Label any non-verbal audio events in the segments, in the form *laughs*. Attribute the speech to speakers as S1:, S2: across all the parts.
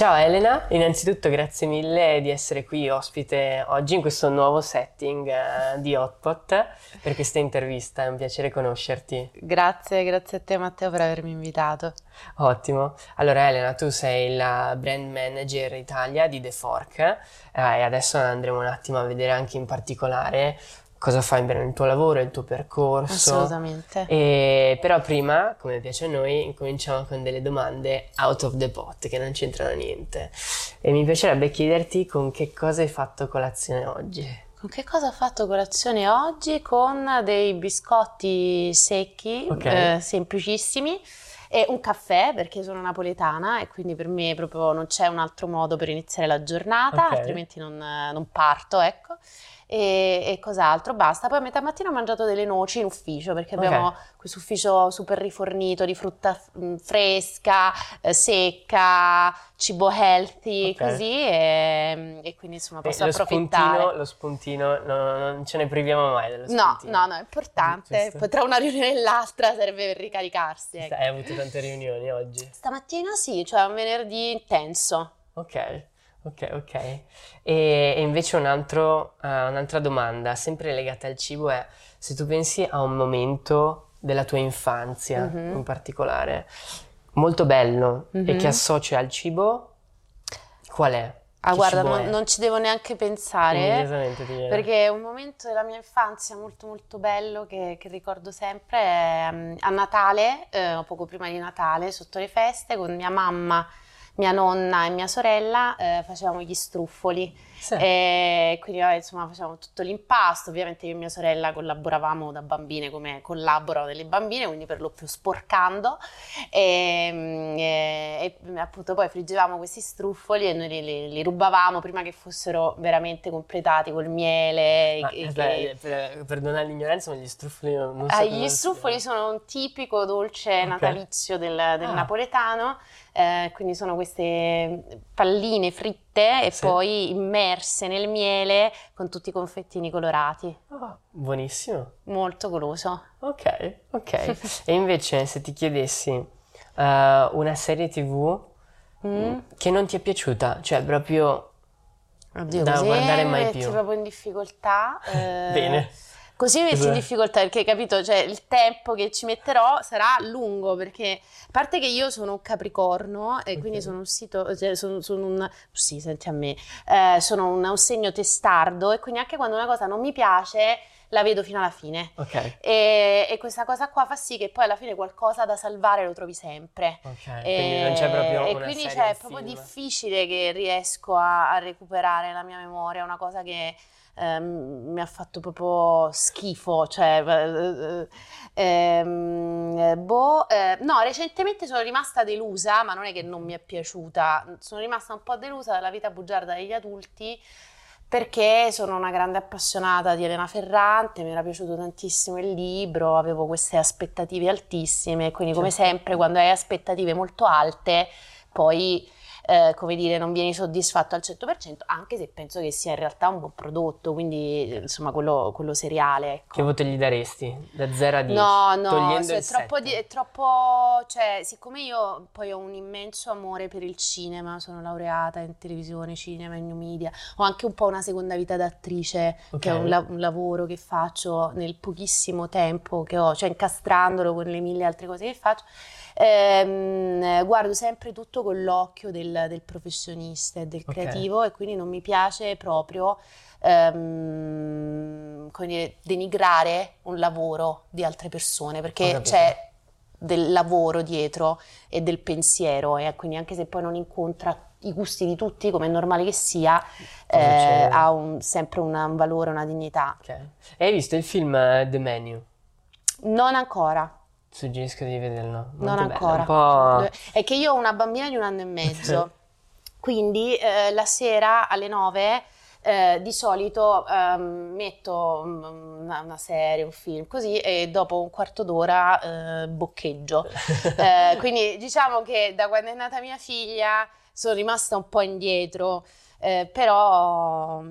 S1: Ciao Elena, innanzitutto grazie mille di essere qui ospite oggi in questo nuovo setting uh, di Hotpot per questa intervista, è un piacere conoscerti.
S2: Grazie, grazie a te Matteo per avermi invitato.
S1: Ottimo, allora Elena tu sei la brand manager Italia di The Fork eh, e adesso andremo un attimo a vedere anche in particolare cosa fai bene nel tuo lavoro, il tuo percorso.
S2: Assolutamente.
S1: E, però prima, come piace a noi, cominciamo con delle domande out of the pot che non c'entrano niente. E mi piacerebbe chiederti con che cosa hai fatto colazione oggi.
S2: Con che cosa ho fatto colazione oggi? Con dei biscotti secchi, okay. eh, semplicissimi. E un caffè perché sono napoletana e quindi per me proprio non c'è un altro modo per iniziare la giornata, okay. altrimenti non, non parto, ecco e, e, cos'altro, basta. Poi a metà mattina ho mangiato delle noci in ufficio perché okay. abbiamo questo ufficio super rifornito di frutta mm, fresca, eh, secca, cibo healthy, okay. così e, e, quindi insomma posso
S1: lo
S2: approfittare.
S1: Spuntino, lo spuntino no, non ce ne priviamo mai dello
S2: spuntino. No, no, no, è importante. Giusto. Tra una riunione e l'altra serve per ricaricarsi. Ecco.
S1: Hai avuto tante riunioni oggi?
S2: Stamattina sì, cioè un venerdì intenso.
S1: Ok. Ok, ok. E, e invece un altro, uh, un'altra domanda, sempre legata al cibo, è se tu pensi a un momento della tua infanzia mm-hmm. in particolare, molto bello mm-hmm. e che associa al cibo, qual è?
S2: Ah, che guarda, non, non, ci devo neanche pensare perché un momento della mia infanzia molto molto bello che, che ricordo sempre è um, a Natale, eh, poco prima di Natale, sotto le feste, con mia mamma mia nonna e mia sorella eh, facevamo gli struffoli. Sì. E quindi insomma facevamo tutto l'impasto, ovviamente io e mia sorella collaboravamo da bambine come collaborano delle bambine, quindi per lo più sporcando e, mm, e, e appunto poi friggevamo questi struffoli e noi li, li, li, rubavamo prima che fossero veramente completati col miele.
S1: Ma, e, e, per, perdonare l'ignoranza, ma gli struffoli non, non so
S2: ah, Gli struffoli sono un tipico dolce okay. natalizio del, del ah. napoletano eh, quindi sono queste palline fritte e sì. poi immerse nel miele con tutti i confettini colorati.
S1: Oh, buonissimo.
S2: Molto goloso.
S1: Ok, ok. e invece se ti chiedessi uh, una serie tv mm. che non ti è piaciuta, cioè proprio
S2: Oddio,
S1: da guardare mai più.
S2: proprio in difficoltà.
S1: Eh... *laughs* Bene.
S2: Così mi metti in difficoltà perché, capito, cioè il tempo che ci metterò sarà lungo perché, a parte che io sono un capricorno e okay. quindi sono un sito, cioè sono, sono, un, sì, senti a me, eh, sono un, un segno testardo e quindi anche quando una cosa non mi piace la vedo fino alla fine.
S1: Okay.
S2: E, e, questa cosa qua fa sì che poi alla fine qualcosa da salvare lo trovi sempre.
S1: Ok, e, quindi non c'è proprio
S2: E quindi c'è, è proprio difficile che riesco a, a recuperare la mia memoria, una cosa che ehm, mi ha fatto proprio schifo, cioè, eh, ehm, boh, eh, no, recentemente sono rimasta delusa, ma non è che non mi è piaciuta, sono rimasta un po' delusa dalla vita bugiarda degli adulti perché sono una grande appassionata di Elena Ferrante, mi era piaciuto tantissimo il libro, avevo queste aspettative altissime, quindi come certo. sempre quando hai aspettative molto alte, poi eh, come dire, non vieni soddisfatto al 100%, anche se penso che sia in realtà un buon prodotto, quindi insomma quello, quello seriale. Ecco.
S1: Che voto gli daresti? Da 0 a 10?
S2: No, no, è troppo, di, è troppo, cioè, siccome io poi ho un immenso amore per il cinema, sono laureata in televisione, cinema, in new media, ho anche un po' una seconda vita d'attrice, okay. che è un, la- un lavoro che faccio nel pochissimo tempo che ho, cioè incastrandolo con le mille altre cose che faccio ehm, guardo sempre tutto con l'occhio del, del professionista e del okay. creativo e quindi non mi piace proprio ehm, denigrare un lavoro di altre persone perché c'è del lavoro dietro e del pensiero e quindi anche se poi non incontra i gusti di tutti, come è normale che sia, eh, ha un, sempre una, un valore, una dignità.
S1: Okay. E hai visto il film uh, The Menu?
S2: Non ancora.
S1: Suggerisco di vederlo.
S2: non ancora. È che io ho una bambina di un anno e mezzo, *laughs* quindi eh, la sera alle nove eh, di solito eh, metto una, una, serie, un film così e dopo un quarto d'ora eh, boccheggio. *laughs* Eh, quindi diciamo che da quando è nata mia figlia sono rimasta un po' indietro. Eh, però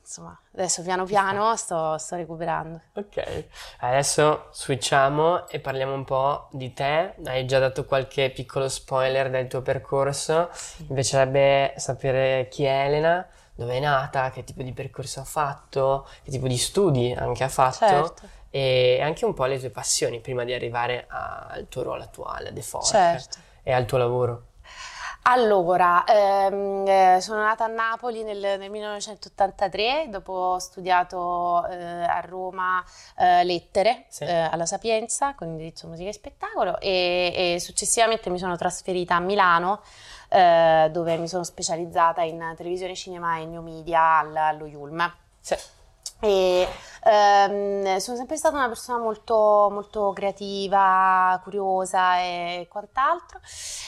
S2: insomma adesso piano piano sto, sto, recuperando.
S1: Ok, adesso switchiamo e parliamo un po' di te, hai già dato qualche piccolo spoiler del tuo percorso, sì. mi piacerebbe sapere chi è Elena, dove è nata, che tipo di percorso ha fatto, che tipo di studi anche ha fatto. Certo e anche un po' le tue passioni prima di arrivare al tuo ruolo attuale, a The Fork certo. e al tuo lavoro.
S2: Allora, ehm, eh, sono nata a Napoli nel, nel 1983, dopo ho studiato eh, a Roma eh, lettere sì. Eh, alla Sapienza con indirizzo musica e spettacolo e, e successivamente mi sono trasferita a Milano eh, dove mi sono specializzata in televisione, cinema e new media allo Yulm. Sì. E ehm, sono sempre stata una persona molto, molto creativa, curiosa e quant'altro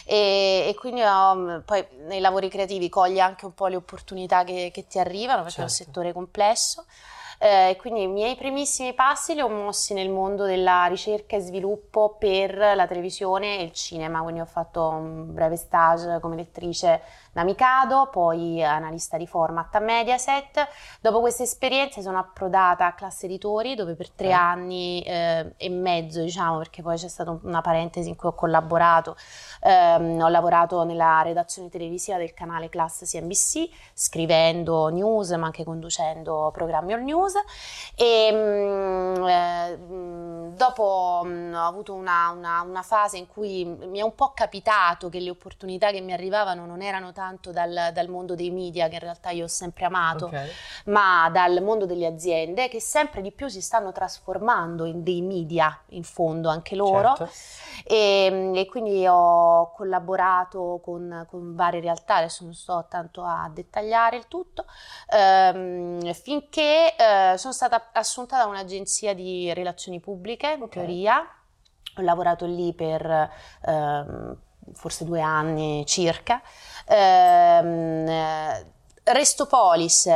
S2: e, e quindi ho, poi nei lavori creativi cogli anche un po' le opportunità che, che ti arrivano perché certo. è un certo. settore complesso eh, quindi i miei primissimi passi li ho mossi nel mondo della ricerca e sviluppo per la televisione e il cinema, quindi ho fatto un breve stage come lettrice da Mikado, poi analista di format a Mediaset. Dopo queste esperienze sono approdata a Classe Editori, dove per tre eh. anni eh, e mezzo, diciamo, perché poi c'è stata una parentesi in cui ho collaborato, ehm, ho lavorato nella redazione televisiva del canale Class CNBC, scrivendo news, ma anche conducendo programmi all news. E mh, mm, eh, dopo mh, mm, ho avuto una, una, una, fase in cui mi è un po' capitato che le opportunità che mi arrivavano non erano tanto dal, dal mondo dei media, che in realtà io ho sempre amato, okay. ma dal mondo delle aziende, che sempre di più si stanno trasformando in dei media, in fondo anche loro. Certo. E, e, quindi ho collaborato con, con, varie realtà, adesso non sto tanto a dettagliare il tutto, ehm, finché eh, sono stata assunta da un'agenzia di relazioni pubbliche, in okay. teoria. Ho lavorato lì per ehm, forse due anni circa. Ehm, Restopolis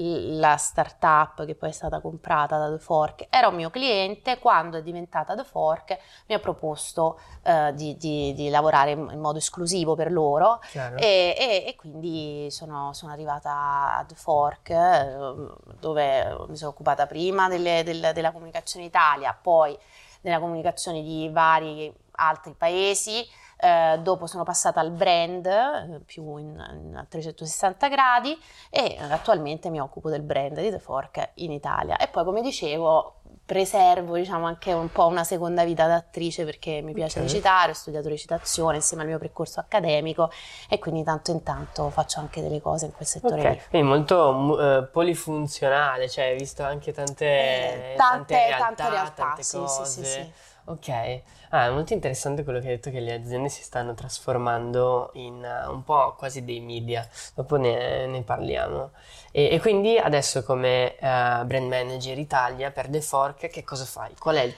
S2: la startup che poi è stata comprata da The Fork era un mio cliente, quando è diventata The Fork mi ha proposto uh, di, di, di, lavorare in, modo esclusivo per loro. E, e, e, quindi sono, sono, arrivata a The Fork uh, dove mi sono occupata prima delle, del, della comunicazione Italia, poi della comunicazione di vari altri paesi eh, dopo sono passata al brand eh, più in, in, 360 gradi e attualmente mi occupo del brand di The Fork in Italia. E poi, come dicevo, preservo diciamo anche un po' una seconda vita d'attrice perché mi piace okay. recitare, ho studiato recitazione insieme al mio percorso accademico e quindi tanto in tanto faccio anche delle cose in quel settore okay.
S1: Quindi molto uh, polifunzionale, cioè hai visto anche tante,
S2: eh, tante, tante realtà,
S1: tante
S2: realtà
S1: tante
S2: sì, sì, sì, sì.
S1: Ok, ah, è molto interessante quello che hai detto che le aziende si stanno trasformando in uh, un po' quasi dei media, dopo ne, ne parliamo. E, e, quindi adesso come uh, brand manager Italia per The Fork che cosa fai? Qual è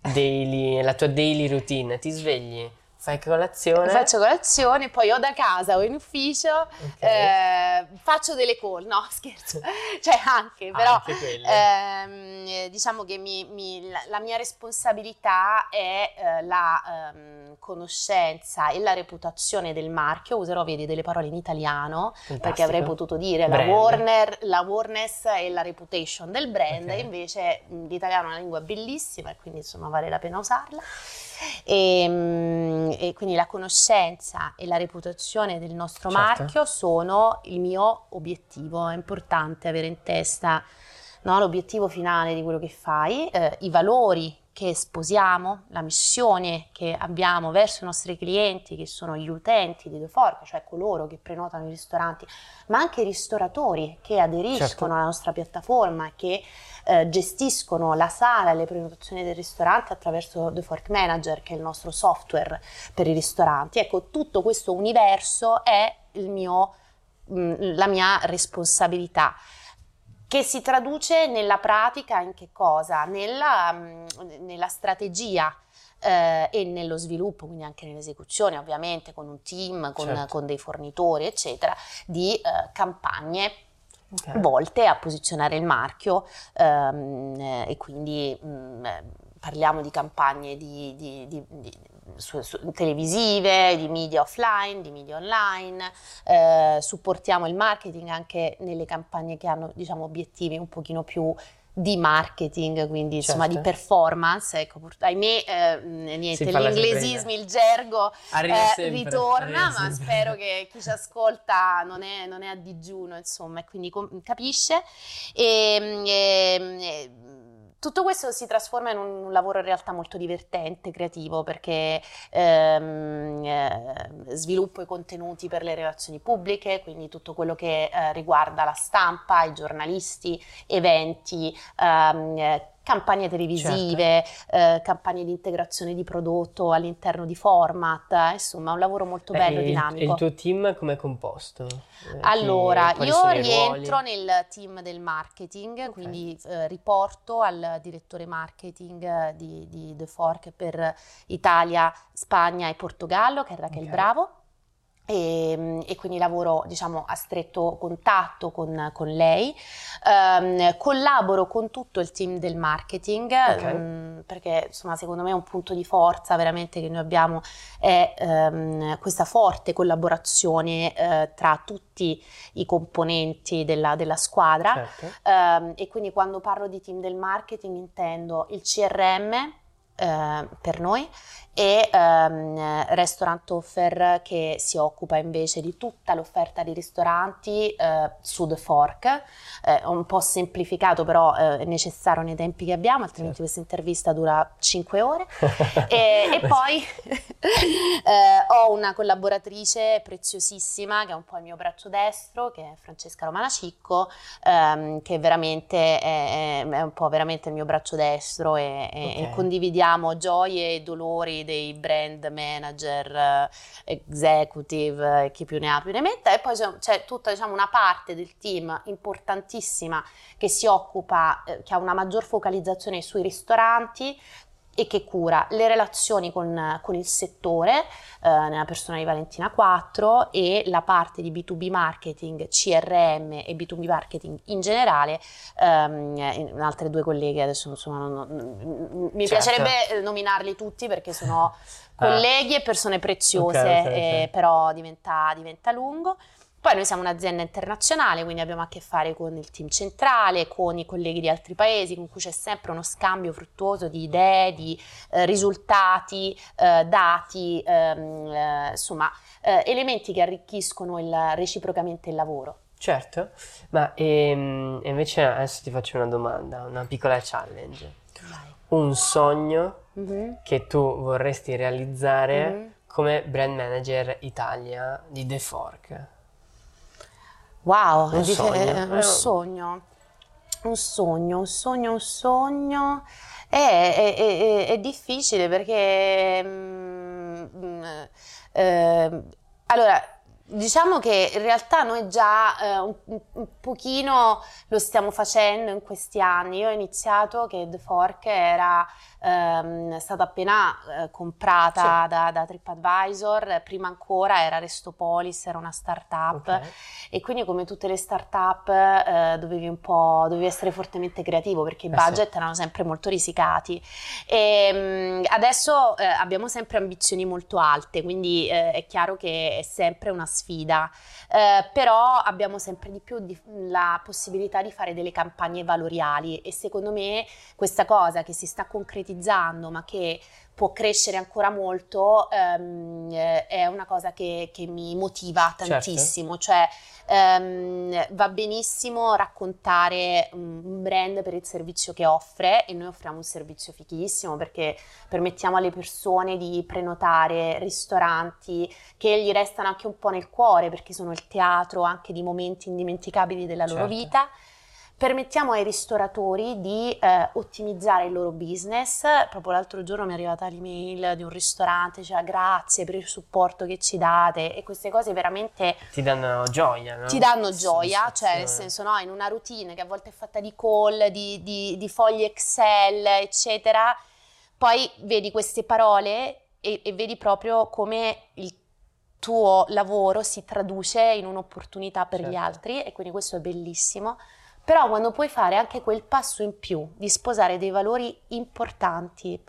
S1: daily, la tua daily routine? Ti svegli? Fai colazione?
S2: Faccio colazione, poi o da casa o in ufficio okay. eh, faccio delle call, no *laughs* scherzo, cioè anche, però anche ehm, diciamo che mi, mi, la, la, mia responsabilità è eh, la ehm, conoscenza e la reputazione del marchio, userò vedi delle parole in italiano Fantastico. perché avrei potuto dire la, Warner, la Warness e la reputation del brand, okay. invece l'italiano è una lingua bellissima e quindi insomma vale la pena usarla. E, ehm, e, quindi la conoscenza e la reputazione del nostro certo. marchio sono il mio obiettivo. È importante avere in testa no, l'obiettivo finale di quello che fai, eh, i valori che sposiamo, la missione che abbiamo verso i nostri clienti, che sono gli utenti di The Fork, cioè coloro che prenotano i ristoranti, ma anche i ristoratori che aderiscono certo. alla nostra piattaforma, che eh, gestiscono la sala e le prenotazioni del ristorante attraverso The Fork Manager, che è il nostro software per i ristoranti. Ecco, tutto questo universo è mio, mh, la mia responsabilità che si traduce nella pratica in che cosa? Nella, nella strategia eh, e nello sviluppo, quindi anche nell'esecuzione, ovviamente con un team, con, certo. con dei fornitori, eccetera, di eh, campagne okay. volte a posizionare il marchio ehm, e quindi mh, parliamo di campagne di, di, di, di su, su, televisive, di media offline, di media online, eh, supportiamo il marketing anche nelle campagne che hanno diciamo, obiettivi un pochino più di marketing, quindi certo. insomma di certo. performance. Ecco, ahimè, eh, niente, l'inglesismo, il gergo eh, ritorna, ma spero che chi ci ascolta non è, non è a digiuno, insomma, e quindi com- capisce. E, e, e, tutto questo si trasforma in un lavoro in realtà molto divertente, creativo, perché ehm, eh, sviluppo i contenuti per le relazioni pubbliche, quindi tutto quello che eh, riguarda la stampa, i giornalisti, eventi, ehm, campagne televisive, certo. eh, campagne di integrazione di prodotto all'interno di format, eh, insomma un lavoro molto bello e dinamico.
S1: E il tuo team come è composto?
S2: Eh, allora, Chi, io rientro nel team del marketing, okay. quindi eh, riporto al direttore marketing di, di The Fork per Italia, Spagna e Portogallo, che è Raquel okay. Bravo. E, ehm, e, quindi lavoro diciamo a stretto contatto con, con lei um, collaboro con tutto il team del marketing okay. um, perché insomma secondo me un punto di forza veramente che noi abbiamo è um, questa forte collaborazione uh, tra tutti i componenti della, della squadra certo. e quindi quando parlo di team del marketing intendo il CRM eh, per noi e ehm, Restaurant Offer che si occupa invece di tutta l'offerta di ristoranti eh, su The Fork, eh, un po' semplificato però eh, è necessario nei tempi che abbiamo, altrimenti certo. questa intervista dura 5 ore. *laughs* e, e, poi *laughs* eh, ho una collaboratrice preziosissima che è un po' il mio braccio destro, che è Francesca Romana Cicco, ehm, che veramente è, è, un po' veramente il mio braccio destro e, okay. e condividiamo gioie e dolori dei brand manager, eh, executive, eh, chi più ne ha più ne metta, e poi c'è, tutta diciamo, una parte del team importantissima che si occupa, eh, che ha una maggior focalizzazione sui ristoranti, e che cura le relazioni con, con il settore eh, nella persona di Valentina 4 e la parte di B2B marketing, CRM e B2B marketing in generale ehm, altre due colleghe adesso insomma non, non, mi certo. piacerebbe nominarli tutti perché sono ah. colleghi ah. e persone preziose okay, okay, okay. Eh, però diventa, diventa lungo poi noi siamo un'azienda internazionale, quindi abbiamo a che fare con il team centrale, con i colleghi di altri paesi, con cui c'è sempre uno scambio fruttuoso di idee, di eh, risultati, eh, dati, ehm, eh, insomma, eh, elementi che arricchiscono il, reciprocamente il lavoro.
S1: Certo, ma ehm, invece adesso ti faccio una domanda, una piccola challenge. Vai. Un sogno mm-hmm. che tu vorresti realizzare mm-hmm. come brand manager Italia di The Fork.
S2: Wow, un, sogno. Eh, un sogno. Un sogno, un sogno, un sogno. È, è, è, è difficile perché... Mm, eh, allora, Diciamo che in realtà noi già eh, un, un, pochino lo stiamo facendo in questi anni. Io ho iniziato che The Fork era ehm, stata appena eh, comprata sì. da, da, TripAdvisor, prima ancora era Restopolis, era una startup okay. e quindi come tutte le startup eh, dovevi un po' dovevi essere fortemente creativo perché i eh budget sì. erano sempre molto risicati. E, mh, mm, adesso eh, abbiamo sempre ambizioni molto alte, quindi eh, è chiaro che è sempre una sfida, eh, però abbiamo sempre di più di, la possibilità di fare delle campagne valoriali e secondo me questa cosa che si sta concretizzando ma che può crescere ancora molto eh, è una cosa che, che mi motiva certo. tantissimo, certo. cioè ehm, va benissimo raccontare un brand per il servizio che offre e noi offriamo un servizio fichissimo perché permettiamo alle persone di prenotare ristoranti che gli restano anche un po' nel cuore perché sono il teatro anche di momenti indimenticabili della certo. loro vita permettiamo ai ristoratori di eh, ottimizzare il loro business. Proprio l'altro giorno mi è arrivata l'email di un ristorante, cioè grazie per il supporto che ci date e queste cose veramente
S1: ti danno gioia, no?
S2: Ti danno gioia, cioè nel senso no, in una routine che a volte è fatta di call, di, di, di fogli Excel, eccetera, poi vedi queste parole e, e vedi proprio come il tuo lavoro si traduce in un'opportunità per certo. gli altri e quindi questo è bellissimo. Però quando puoi fare anche quel passo in più di sposare dei valori importanti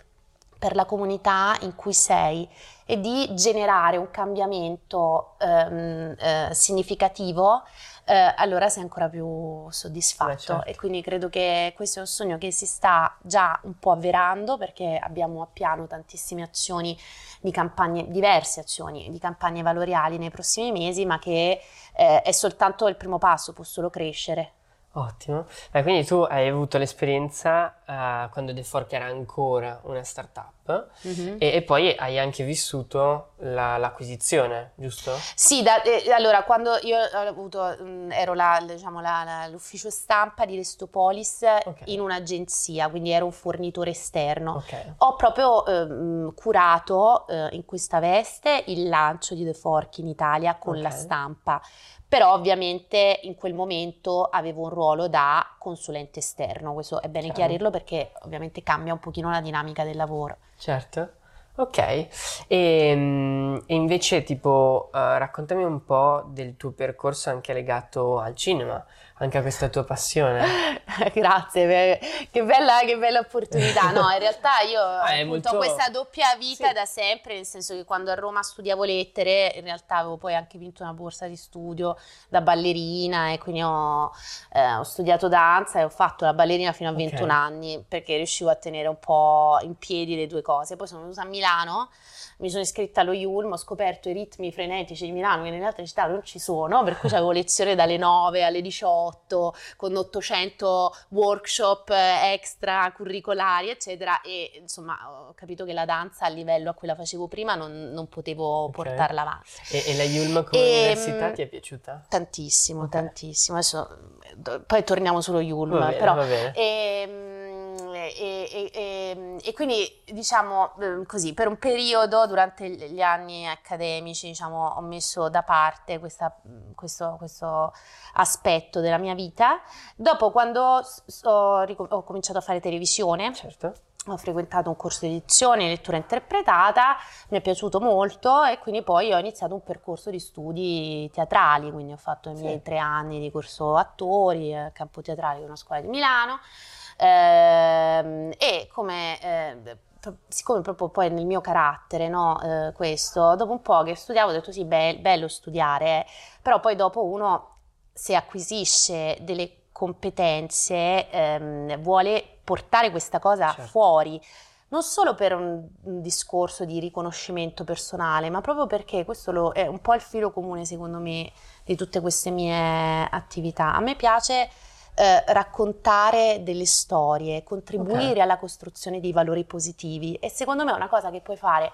S2: per la comunità in cui sei e di generare un cambiamento ehm, eh, significativo, eh, allora sei ancora più soddisfatto. Beh, certo. E quindi credo che questo è un sogno che si sta già un po' avverando perché abbiamo a piano tantissime azioni di campagne, diverse azioni di campagne valoriali nei prossimi mesi, ma che eh, è soltanto il primo passo, può solo crescere.
S1: Ottimo. Eh, quindi tu hai avuto l'esperienza uh, quando The Fork era ancora una startup mm-hmm. e, e, poi hai anche vissuto la, l'acquisizione, giusto?
S2: Sì, da, eh, allora quando io ho avuto, mh, mm, ero la, diciamo, la, l'ufficio stampa di Restopolis okay. in un'agenzia, quindi ero un fornitore esterno. Okay. Ho proprio eh, curato in questa veste il lancio di The Fork in Italia con okay. la stampa però ovviamente in quel momento avevo un ruolo da consulente esterno, questo è bene certo. chiarirlo perché ovviamente cambia un pochino la dinamica del lavoro.
S1: Certo. Ok, e, ehm, e invece tipo uh, raccontami un po' del tuo percorso anche legato al cinema, anche a questa tua passione. *laughs*
S2: Grazie, che bella, che bella, opportunità. No, in realtà io *laughs* ah, molto... ho questa doppia vita sì. da sempre, nel senso che quando a Roma studiavo lettere, in realtà avevo poi anche vinto una borsa di studio da ballerina e quindi ho, eh, ho studiato danza e ho fatto la ballerina fino a 21 okay. anni perché riuscivo a tenere un po' in piedi le due cose. Poi sono venuta a Milano Milano, mi sono iscritta allo Yulm, ho scoperto i ritmi frenetici di Milano che nelle altre città non ci sono, per cui avevo lezione dalle 9 alle 18 con 800 workshop extra curricolari, eccetera, e insomma ho capito che la danza a livello a cui la facevo prima non, non potevo okay. portarla avanti.
S1: E, e, la Yulm come e, ehm, università ti è piaciuta?
S2: Tantissimo, okay. tantissimo. Adesso poi torniamo sullo Yulm, va bene, però... Va bene. E, ehm, e, e, e, quindi diciamo ehm, così per un periodo durante gli anni accademici diciamo, ho messo da parte questa, questo, questo, aspetto della mia vita. Dopo quando ho, ho cominciato a fare televisione
S1: certo.
S2: ho frequentato un corso di edizione, lettura interpretata, mi è piaciuto molto e quindi poi ho iniziato un percorso di studi teatrali, quindi ho fatto i miei sì. tre anni di corso attori, a Campo Teatrale, una scuola di Milano, eh, e come eh, siccome proprio poi nel mio carattere, no, eh, questo, dopo un po' che studiavo ho detto sì, be- bello studiare, però poi dopo uno se acquisisce delle competenze ehm, vuole portare questa cosa certo. fuori, non solo per un, un, discorso di riconoscimento personale, ma proprio perché questo lo, è un po' il filo comune secondo me di tutte queste mie attività. A me piace eh, raccontare delle storie, contribuire okay. alla costruzione di valori positivi e secondo me è una cosa che puoi fare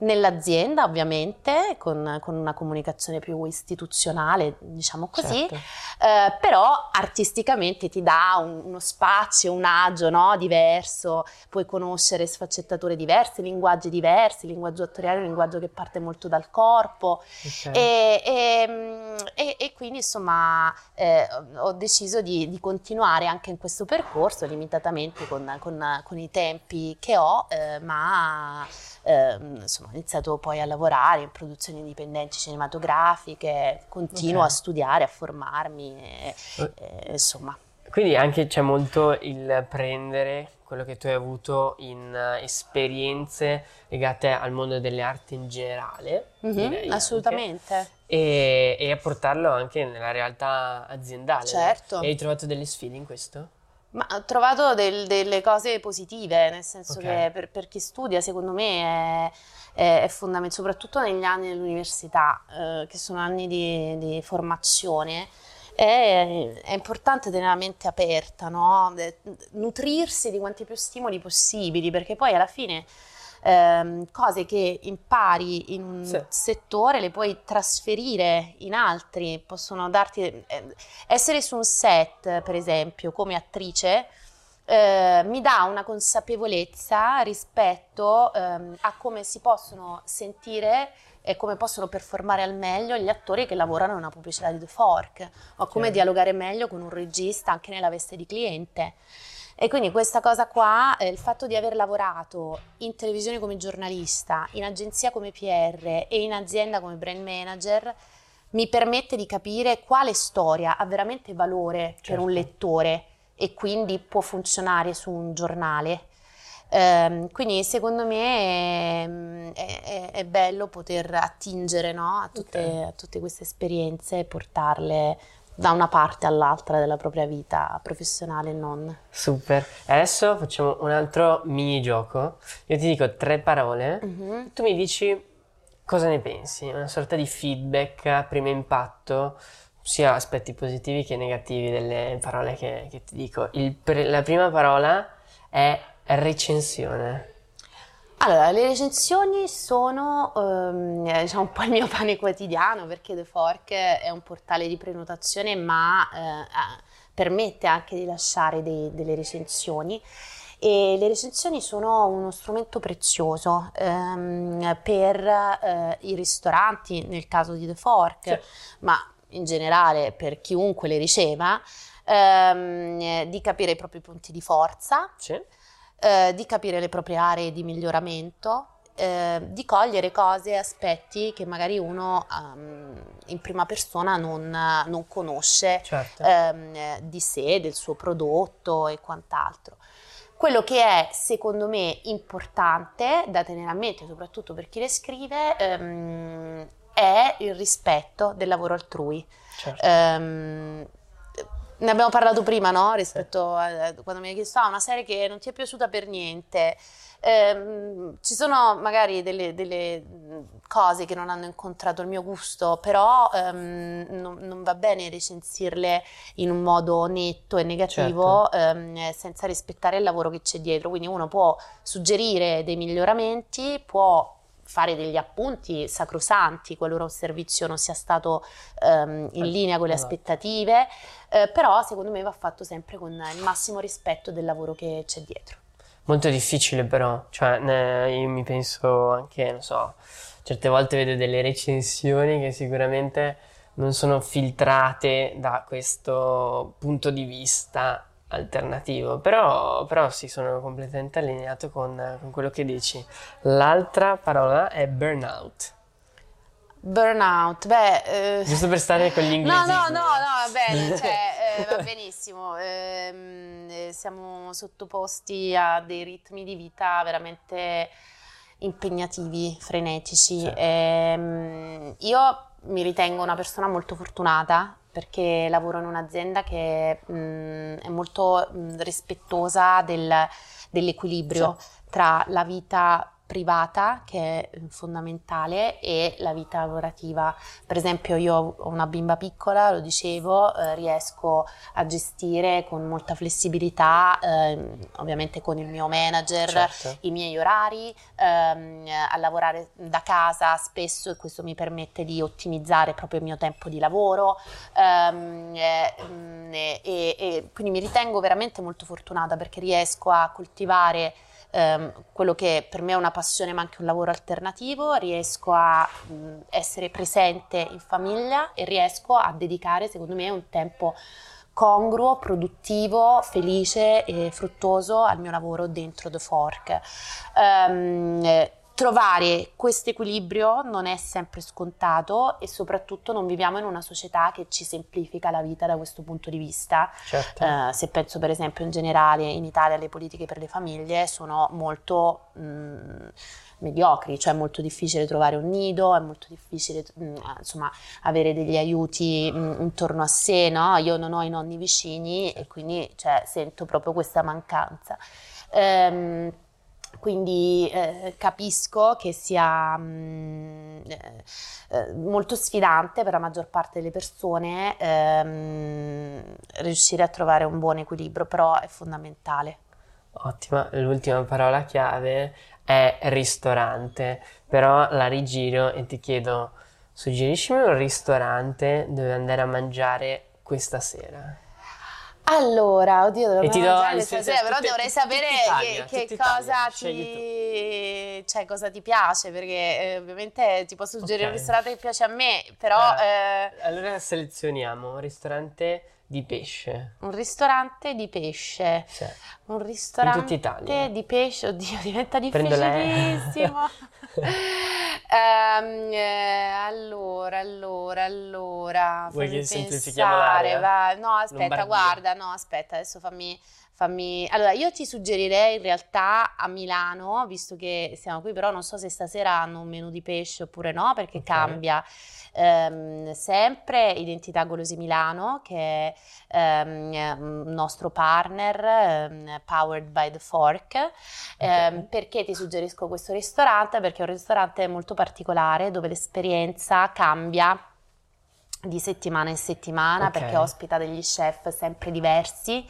S2: nell'azienda ovviamente con, con, una comunicazione più istituzionale diciamo così certo. eh, però artisticamente ti dà un, uno spazio un agio no? diverso puoi conoscere sfaccettature diverse linguaggi diversi linguaggio attoriale è un linguaggio che parte molto dal corpo okay. e, e, e, e, quindi insomma eh, ho deciso di, di, continuare anche in questo percorso limitatamente con, con, con i tempi che ho eh, ma Ehm, insomma, ho iniziato poi a lavorare in produzioni indipendenti cinematografiche, continuo okay. a studiare, a formarmi, e, eh. e, insomma.
S1: Quindi anche c'è molto il prendere quello che tu hai avuto in uh, esperienze legate al mondo delle arti in generale.
S2: Mm-hmm, assolutamente.
S1: Anche, e, e a portarlo anche nella realtà aziendale.
S2: Certo.
S1: E hai trovato delle sfide in questo?
S2: Ma ho trovato del, delle cose positive, nel senso okay. che per, per, chi studia, secondo me, è, è, è fondamentale, soprattutto negli anni dell'università, eh, che sono anni di, di formazione. È, è, importante tenere la mente aperta, no? nutrirsi di quanti più stimoli possibili, perché poi alla fine ehm, cose che impari in un sì. settore le puoi trasferire in altri, possono darti... Eh, essere su un set, per esempio, come attrice, eh, mi dà una consapevolezza rispetto ehm, a come si possono sentire e come possono performare al meglio gli attori che lavorano in una pubblicità di The Fork o come sì. dialogare meglio con un regista anche nella veste di cliente. E quindi questa cosa qua, eh, il fatto di aver lavorato in televisione come giornalista, in agenzia come PR e in azienda come brand manager, mi permette di capire quale storia ha veramente valore certo. per un certo. lettore e quindi può funzionare su un giornale. Um, quindi secondo me è, è, è bello poter attingere no, a, tutte, okay. a, tutte, queste esperienze e portarle da una parte all'altra della propria vita professionale e non.
S1: Super. Adesso facciamo un altro mini gioco. Io ti dico tre parole, mm-hmm. tu mi dici cosa ne pensi, una sorta di feedback, primo impatto, sia aspetti positivi che negativi delle parole che, che ti dico. Pre- la prima parola è recensione.
S2: Allora, le recensioni sono um, diciamo un po' il mio pane quotidiano perché The Fork è un portale di prenotazione ma eh, permette anche di lasciare dei, delle recensioni e le recensioni sono uno strumento prezioso um, per uh, i ristoranti nel caso di The Fork, sì. ma in generale per chiunque le riceva, um, di capire i propri punti di forza.
S1: Sì
S2: eh, di capire le proprie aree di miglioramento, eh, di cogliere cose e aspetti che magari uno um, in prima persona non, non conosce
S1: certo.
S2: ehm, di sé, del suo prodotto e quant'altro. Quello che è secondo me importante da tenere a mente, soprattutto per chi le scrive, ehm, è il rispetto del lavoro altrui.
S1: Certo. Um,
S2: ne abbiamo parlato prima, no? Rispetto a quando mi hai chiesto, ah, una serie che non ti è piaciuta per niente. Eh, ci sono magari delle, delle, cose che non hanno incontrato il mio gusto, però ehm, non, non, va bene recensirle in un modo netto e negativo certo. ehm, senza rispettare il lavoro che c'è dietro. Quindi uno può suggerire dei miglioramenti, può fare degli appunti sacrosanti qualora un servizio non sia stato um, in linea con le esatto. aspettative, eh, però secondo me va fatto sempre con il massimo rispetto del lavoro che c'è dietro.
S1: Molto difficile però, cioè ne, io mi penso anche, non so, certe volte vedo delle recensioni che sicuramente non sono filtrate da questo punto di vista alternativo, però, però sì, sono completamente allineato con, con, quello che dici. L'altra parola è burnout.
S2: Burnout, beh... Eh...
S1: Giusto per stare con gli *laughs* inglesi.
S2: No, no, no, no, va bene, *laughs* cioè, eh, va benissimo. Ehm, eh, siamo sottoposti a dei ritmi di vita veramente impegnativi, frenetici. Certo. Io mi ritengo una persona molto fortunata perché lavoro in un'azienda che mh, è molto mh, rispettosa del, dell'equilibrio sì. tra la vita privata che è fondamentale e la vita lavorativa. Per esempio io ho una bimba piccola, lo dicevo, eh, riesco a gestire con molta flessibilità, eh, ovviamente con il mio manager, certo. i miei orari, ehm, a lavorare da casa spesso e questo mi permette di ottimizzare proprio il mio tempo di lavoro ehm, e, e, e quindi mi ritengo veramente molto fortunata perché riesco a coltivare ehm, quello che per me è una passione ma anche un lavoro alternativo, riesco a mh, essere presente in famiglia e riesco a dedicare secondo me un tempo congruo, produttivo, felice e fruttuoso al mio lavoro dentro The Fork. Um, trovare questo equilibrio non è sempre scontato e soprattutto non viviamo in una società che ci semplifica la vita da questo punto di vista.
S1: Certo.
S2: Uh, se penso per esempio in generale in Italia le politiche per le famiglie sono molto mh, mm, mediocri, cioè è molto difficile trovare un nido, è molto difficile mh, mm, insomma avere degli aiuti mh, mm, intorno a sé, no? Io non ho i nonni vicini e quindi cioè, sento proprio questa mancanza. Um, quindi eh, capisco che sia mh, mm, eh, eh, molto sfidante per la maggior parte delle persone ehm, riuscire a trovare un buon equilibrio, però è fondamentale.
S1: Ottima, l'ultima parola chiave è ristorante, però la rigiro e ti chiedo, suggeriscimi un ristorante dove andare a mangiare questa sera.
S2: Allora, oddio,
S1: dovrei mangiare
S2: stasera, però dovrei sapere Italia, che, che cosa, ti, cioè, cosa ti piace, perché eh, ovviamente ti posso suggerire okay. un ristorante che piace a me, però...
S1: Eh, eh, allora selezioniamo un ristorante di pesce.
S2: Un ristorante di pesce.
S1: Sì.
S2: Un ristorante di pesce, oddio, *laughs* diventa difficilissimo. um, *laughs* eh, allora, allora, allora.
S1: Vuoi che semplifichiamo l'area?
S2: Va. No, aspetta, Lombardia. guarda, no, aspetta, adesso fammi, fammi... Allora, io ti suggerirei in realtà a Milano, visto che siamo qui, però non so se stasera hanno un menù di pesce oppure no, perché okay. cambia. Um, sempre Identità Golosi Milano, che è um, un nostro partner, um, powered by The Fork. Okay. perché ti suggerisco questo ristorante? Perché è un ristorante molto particolare dove l'esperienza cambia di settimana in settimana okay. perché ospita degli chef sempre diversi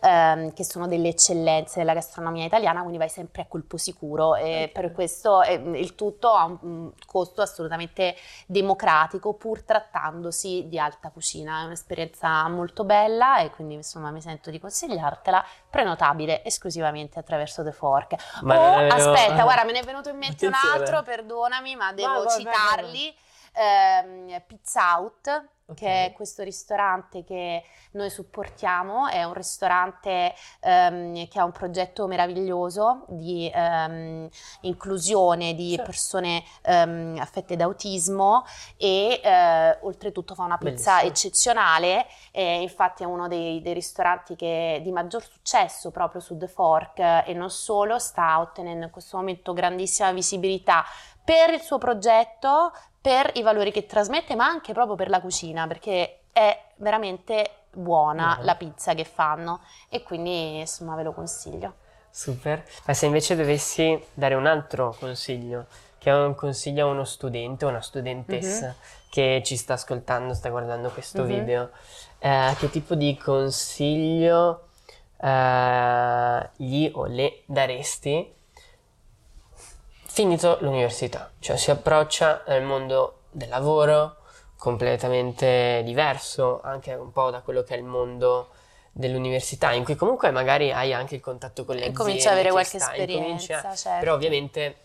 S2: ehm, che sono delle eccellenze della gastronomia italiana quindi vai sempre a colpo sicuro e okay. per questo eh, il tutto ha un costo assolutamente democratico pur trattandosi di alta cucina è un'esperienza molto bella e quindi insomma mi sento di consigliartela prenotabile esclusivamente attraverso The Fork ma oh aspetta guarda me ne è venuto in mente Attenzione. un altro perdonami ma devo vai, citarli ehm, Pizza Out, okay. che è questo ristorante che noi supportiamo, è un ristorante ehm, che ha un progetto meraviglioso di ehm, inclusione di certo. persone ehm, affette da autismo e eh, oltretutto fa una pizza Bellissimo. eccezionale, e infatti è uno dei, dei ristoranti che, di maggior successo proprio su The Fork e non solo, sta ottenendo in questo momento grandissima visibilità per il suo progetto, per i valori che trasmette, ma anche proprio per la cucina, perché è veramente buona mm. la pizza che fanno e quindi insomma ve lo consiglio.
S1: Super, ma se invece dovessi dare un altro consiglio, che è un consiglio a uno studente o una studentessa mm-hmm. che ci sta ascoltando, sta guardando questo mm-hmm. video, eh, che tipo di consiglio eh, gli o le daresti finito l'università, cioè si approccia al mondo del lavoro completamente diverso, anche un po' da quello che è il mondo dell'università, in cui comunque magari hai anche il contatto con le aziende.
S2: Cominci a avere qualche stai, esperienza,
S1: comincia,
S2: certo.
S1: Però ovviamente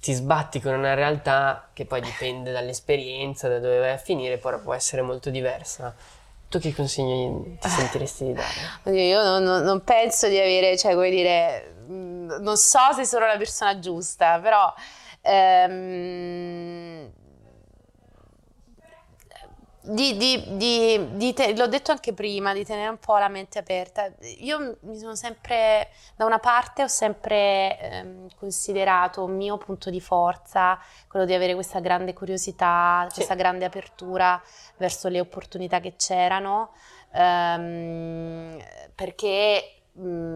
S1: ti sbatti con una realtà che poi dipende dall'esperienza, da dove vai a finire, poi può essere molto diversa. Tu che consigli ti sentiresti di dare?
S2: Io non, non penso di avere, cioè, come dire, non so se sono la persona giusta, però ehm, di, di, di, di te, l'ho detto anche prima, di tenere un po' la mente aperta. Io mi sono sempre, da una parte ho sempre ehm, considerato un mio punto di forza quello di avere questa grande curiosità, sì. questa grande apertura verso le opportunità che c'erano, ehm, perché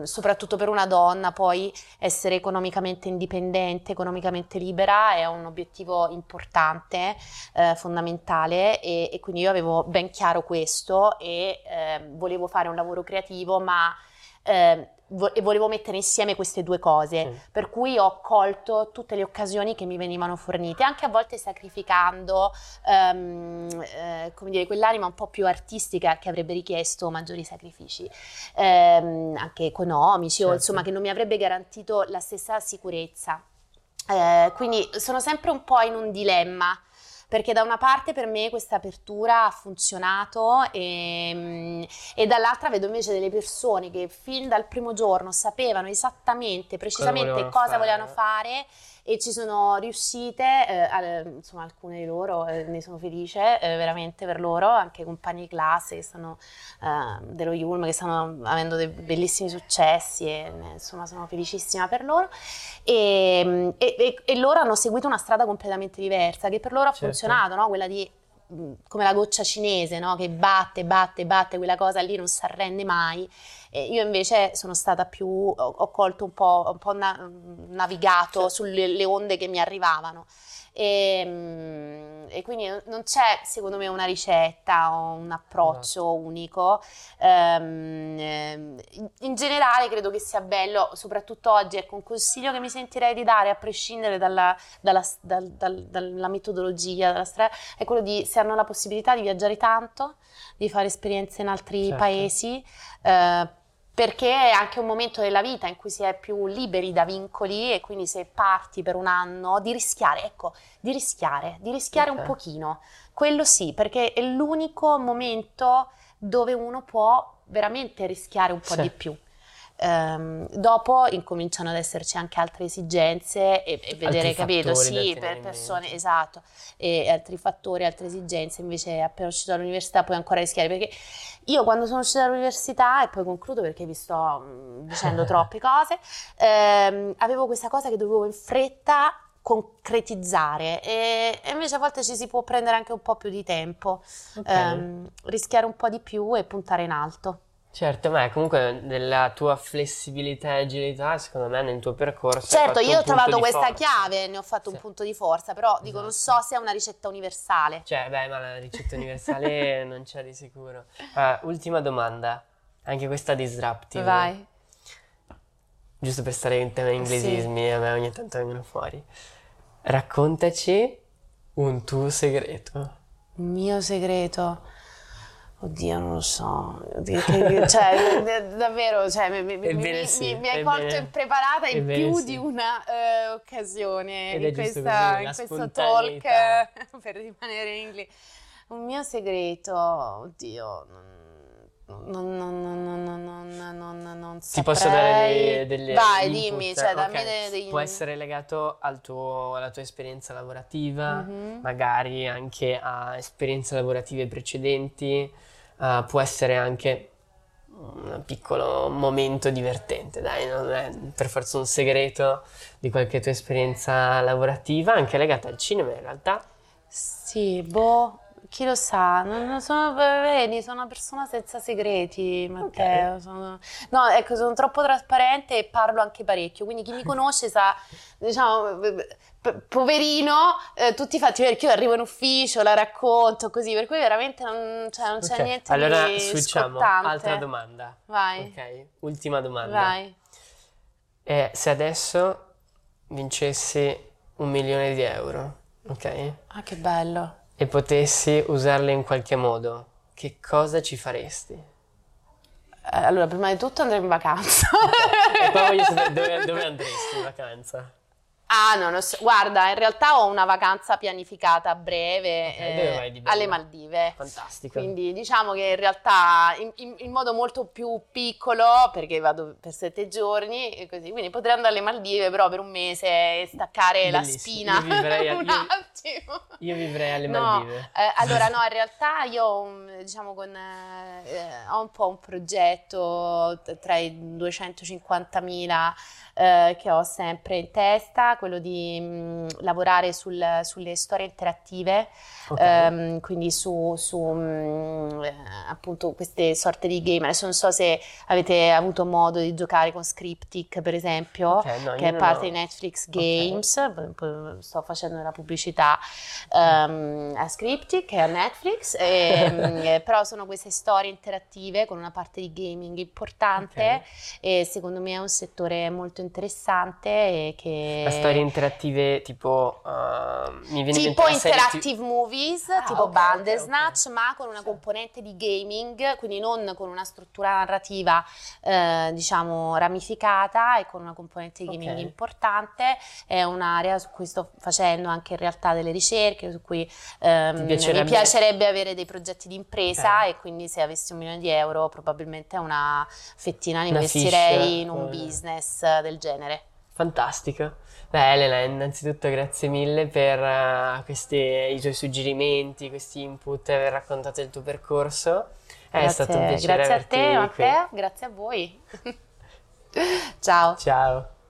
S2: soprattutto per una donna, poi essere economicamente indipendente, economicamente libera è un obiettivo importante, eh, fondamentale e, e, quindi io avevo ben chiaro questo e eh, volevo fare un lavoro creativo, ma eh, e volevo mettere insieme queste due cose, sì. per cui ho colto tutte le occasioni che mi venivano fornite, anche a volte sacrificando um, eh, come dire, quell'anima un po' più artistica che avrebbe richiesto maggiori sacrifici, um, anche economici, certo. o insomma che non mi avrebbe garantito la stessa sicurezza. Eh, quindi sono sempre un po' in un dilemma perché da una parte per me questa apertura ha funzionato e, ehm, e dall'altra vedo invece delle persone che fin dal primo giorno sapevano esattamente, precisamente cosa volevano, cosa fare. volevano fare e ci sono riuscite, eh, insomma alcune di loro, eh, ne sono felice eh, veramente per loro, anche compagni di classe che stanno, eh, dello Yulm che stanno avendo dei bellissimi successi e insomma sono felicissima per loro e, e, e, e, loro hanno seguito una strada completamente diversa che per loro ha certo. funzionato, no? quella di come la goccia cinese, no? che batte, batte, batte, quella cosa lì non si arrende mai. E io invece sono stata più, ho, ho colto un po', un po na- navigato sulle onde che mi arrivavano. E, ehm, e, quindi non c'è secondo me una ricetta o un approccio no. unico. Um, in generale credo che sia bello, soprattutto oggi, ecco un consiglio che mi sentirei di dare a prescindere dalla, dalla, dal, dal, dalla metodologia, dalla strada, è quello di se hanno la possibilità di viaggiare tanto, di fare esperienze in altri certo. paesi. Uh, perché è anche un momento della vita in cui si è più liberi da vincoli e quindi se parti per un anno di rischiare, ecco, di rischiare, di rischiare okay. un pochino. Quello sì, perché è l'unico momento dove uno può veramente rischiare un po' sì. di più. Um, dopo incominciano ad esserci anche altre esigenze e, e vedere, capito? Sì, per persone, esatto, e altri fattori, altre esigenze, invece appena uscito dall'università puoi ancora rischiare, perché io quando sono uscita dall'università, e poi concludo perché vi sto mm, dicendo *laughs* troppe cose, ehm, avevo questa cosa che dovevo in fretta concretizzare e, e, invece a volte ci si può prendere anche un po' più di tempo, okay. ehm, rischiare un po' di più e puntare in alto.
S1: Certo, ma comunque nella tua flessibilità e agilità, secondo me nel tuo percorso.
S2: Certo, io ho trovato questa forza. chiave, ne ho fatto sì. un punto di forza, però esatto. dico, non so se è una ricetta universale.
S1: Cioè, beh, ma la ricetta universale *laughs* non c'è di sicuro. Uh, ultima domanda, anche questa disruptive.
S2: Vai.
S1: Giusto per stare in tema inglesismi, sì. a me ogni tanto vengono fuori. Raccontaci un tuo segreto.
S2: Il mio segreto. Oddio, non lo so, cioè, *laughs* davvero, cioè, mi, mi, mi, sì, mi, hai colto impreparata in più sì. di una uh, occasione Ed in, questa, così, in questo talk *laughs* per rimanere in inglese. Un mio segreto, oddio, non, non, non, non, non, non, non, non
S1: Ti posso dare delle
S2: Vai,
S1: input.
S2: dimmi, cioè, dammi okay. dei, dei...
S1: Può essere legato al tuo, alla tua esperienza lavorativa, mm-hmm. magari anche a esperienze lavorative precedenti uh, può essere anche un piccolo momento divertente, dai, non è per forza un segreto di qualche tua esperienza lavorativa, anche legata al cinema in realtà.
S2: Sì, boh, chi lo sa, non sono, vedi, sono una persona senza segreti, Matteo. Okay. Sono, no, ecco, sono troppo trasparente e parlo anche parecchio, quindi chi mi conosce sa, diciamo, poverino, eh, tutti i fatti perché io arrivo in ufficio, la racconto così, per cui veramente non, cioè, non c'è okay. niente
S1: allora,
S2: di
S1: switchiamo,
S2: scottante.
S1: altra domanda.
S2: Vai.
S1: Ok, ultima domanda.
S2: Vai.
S1: Eh, se adesso vincessi un milione di euro, ok?
S2: Ah, che bello
S1: e potessi usarle in qualche modo, che cosa ci faresti?
S2: Eh, allora, prima di tutto andrei in vacanza.
S1: e poi voglio sapere dove, dove *laughs* andresti in vacanza?
S2: Ah, no, no, guarda, in realtà ho una vacanza pianificata a breve okay, eh, alle Maldive.
S1: Fantastico.
S2: Quindi diciamo che in realtà in, in, in, modo molto più piccolo, perché vado per sette giorni e così, quindi potrei andare alle Maldive però per un mese e staccare Bellissimo. la spina io vivrei, *laughs* un io, attimo.
S1: Io vivrei alle Maldive.
S2: No, eh, allora no, in realtà io diciamo con, eh, ho un po' un progetto tra i 250.000 eh, che ho sempre in testa, quello di mh, mm, lavorare sul, sulle storie interattive, okay. ehm, quindi su, su mh, mm, eh, appunto queste sorte di game. Adesso non so se avete avuto modo di giocare con Scriptic, per esempio, okay, no, che è parte ho. di Netflix Games, okay. sto facendo la pubblicità um, a Scriptic e a Netflix, e, mm, *laughs* però sono queste storie interattive con una parte di gaming importante e secondo me è un settore molto interessante interessante e che...
S1: Ma storie interattive tipo... Uh, mi viene
S2: tipo interactive ti... movies, ah, tipo okay, Bandersnatch, okay, okay. ma con una componente di gaming, quindi non con una struttura narrativa, eh, diciamo, ramificata e con una componente di gaming importante. È un'area su cui sto facendo anche in realtà delle ricerche, su cui ehm, piacerebbe... mi piacerebbe avere dei progetti di impresa e quindi se avessi un milione di euro probabilmente una fettina ne investirei in un eh. business del genere.
S1: Fantastico. Beh, Elena, innanzitutto grazie mille per uh, questi, i tuoi suggerimenti, questi input, aver raccontato il tuo percorso. È grazie, stato un piacere
S2: Grazie a te, Matteo, grazie a voi. *laughs* Ciao.
S1: Ciao.